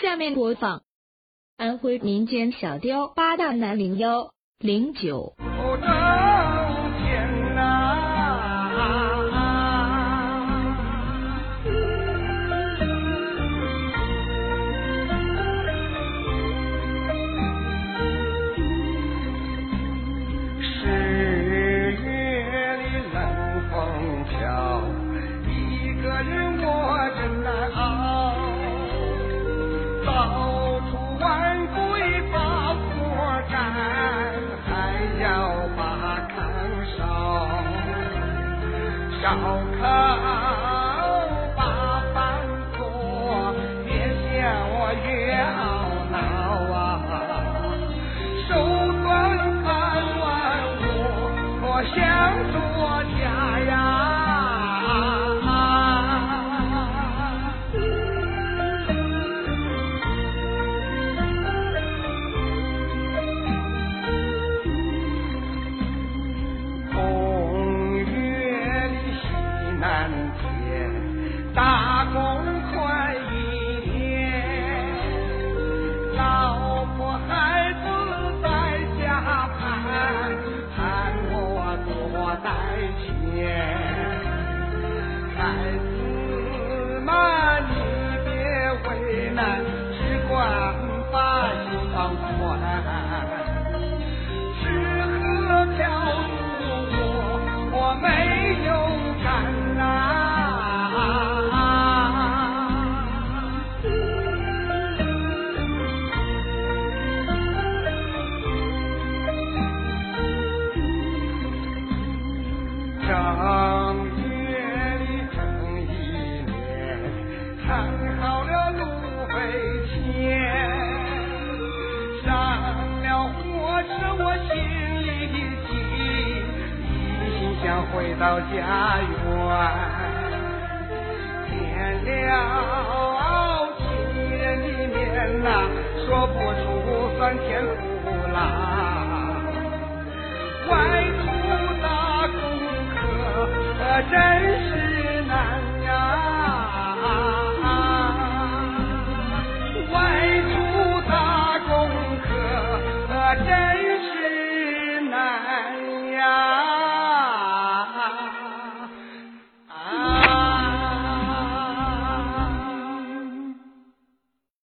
下面播放安徽民间小调《八大男零幺零九》。烧烤把饭做，别嫌我越闹啊！手端饭碗我，我想做家呀。吃喝嫖赌，我没有敢。回到家园，见了亲人的面呐，说不出酸甜苦辣。外出打功课真是